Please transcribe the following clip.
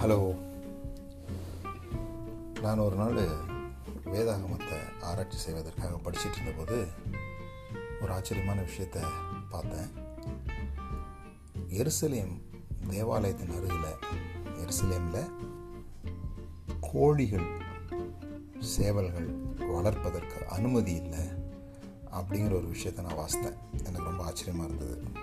Hello. நான் ஒரு நாள் வேதாகமத்தை ஆராய்ச்சி செய்வதற்காக படிச்சிட்டு இருந்தபோது ஒரு ஆச்சரியமான விஷயத்தை பார்த்தேன். எருசலேம் தேவாலயத்தின் அருகில் எருசலேமில் கோழிகள் சேவல்கள் வளர்ப்பதற்கு அனுமதி இல்லை அப்படிங்கிற ஒரு விஷயத்தை நான் வாசித்தேன். எனக்கு ரொம்ப ஆச்சரியமாக இருந்தது.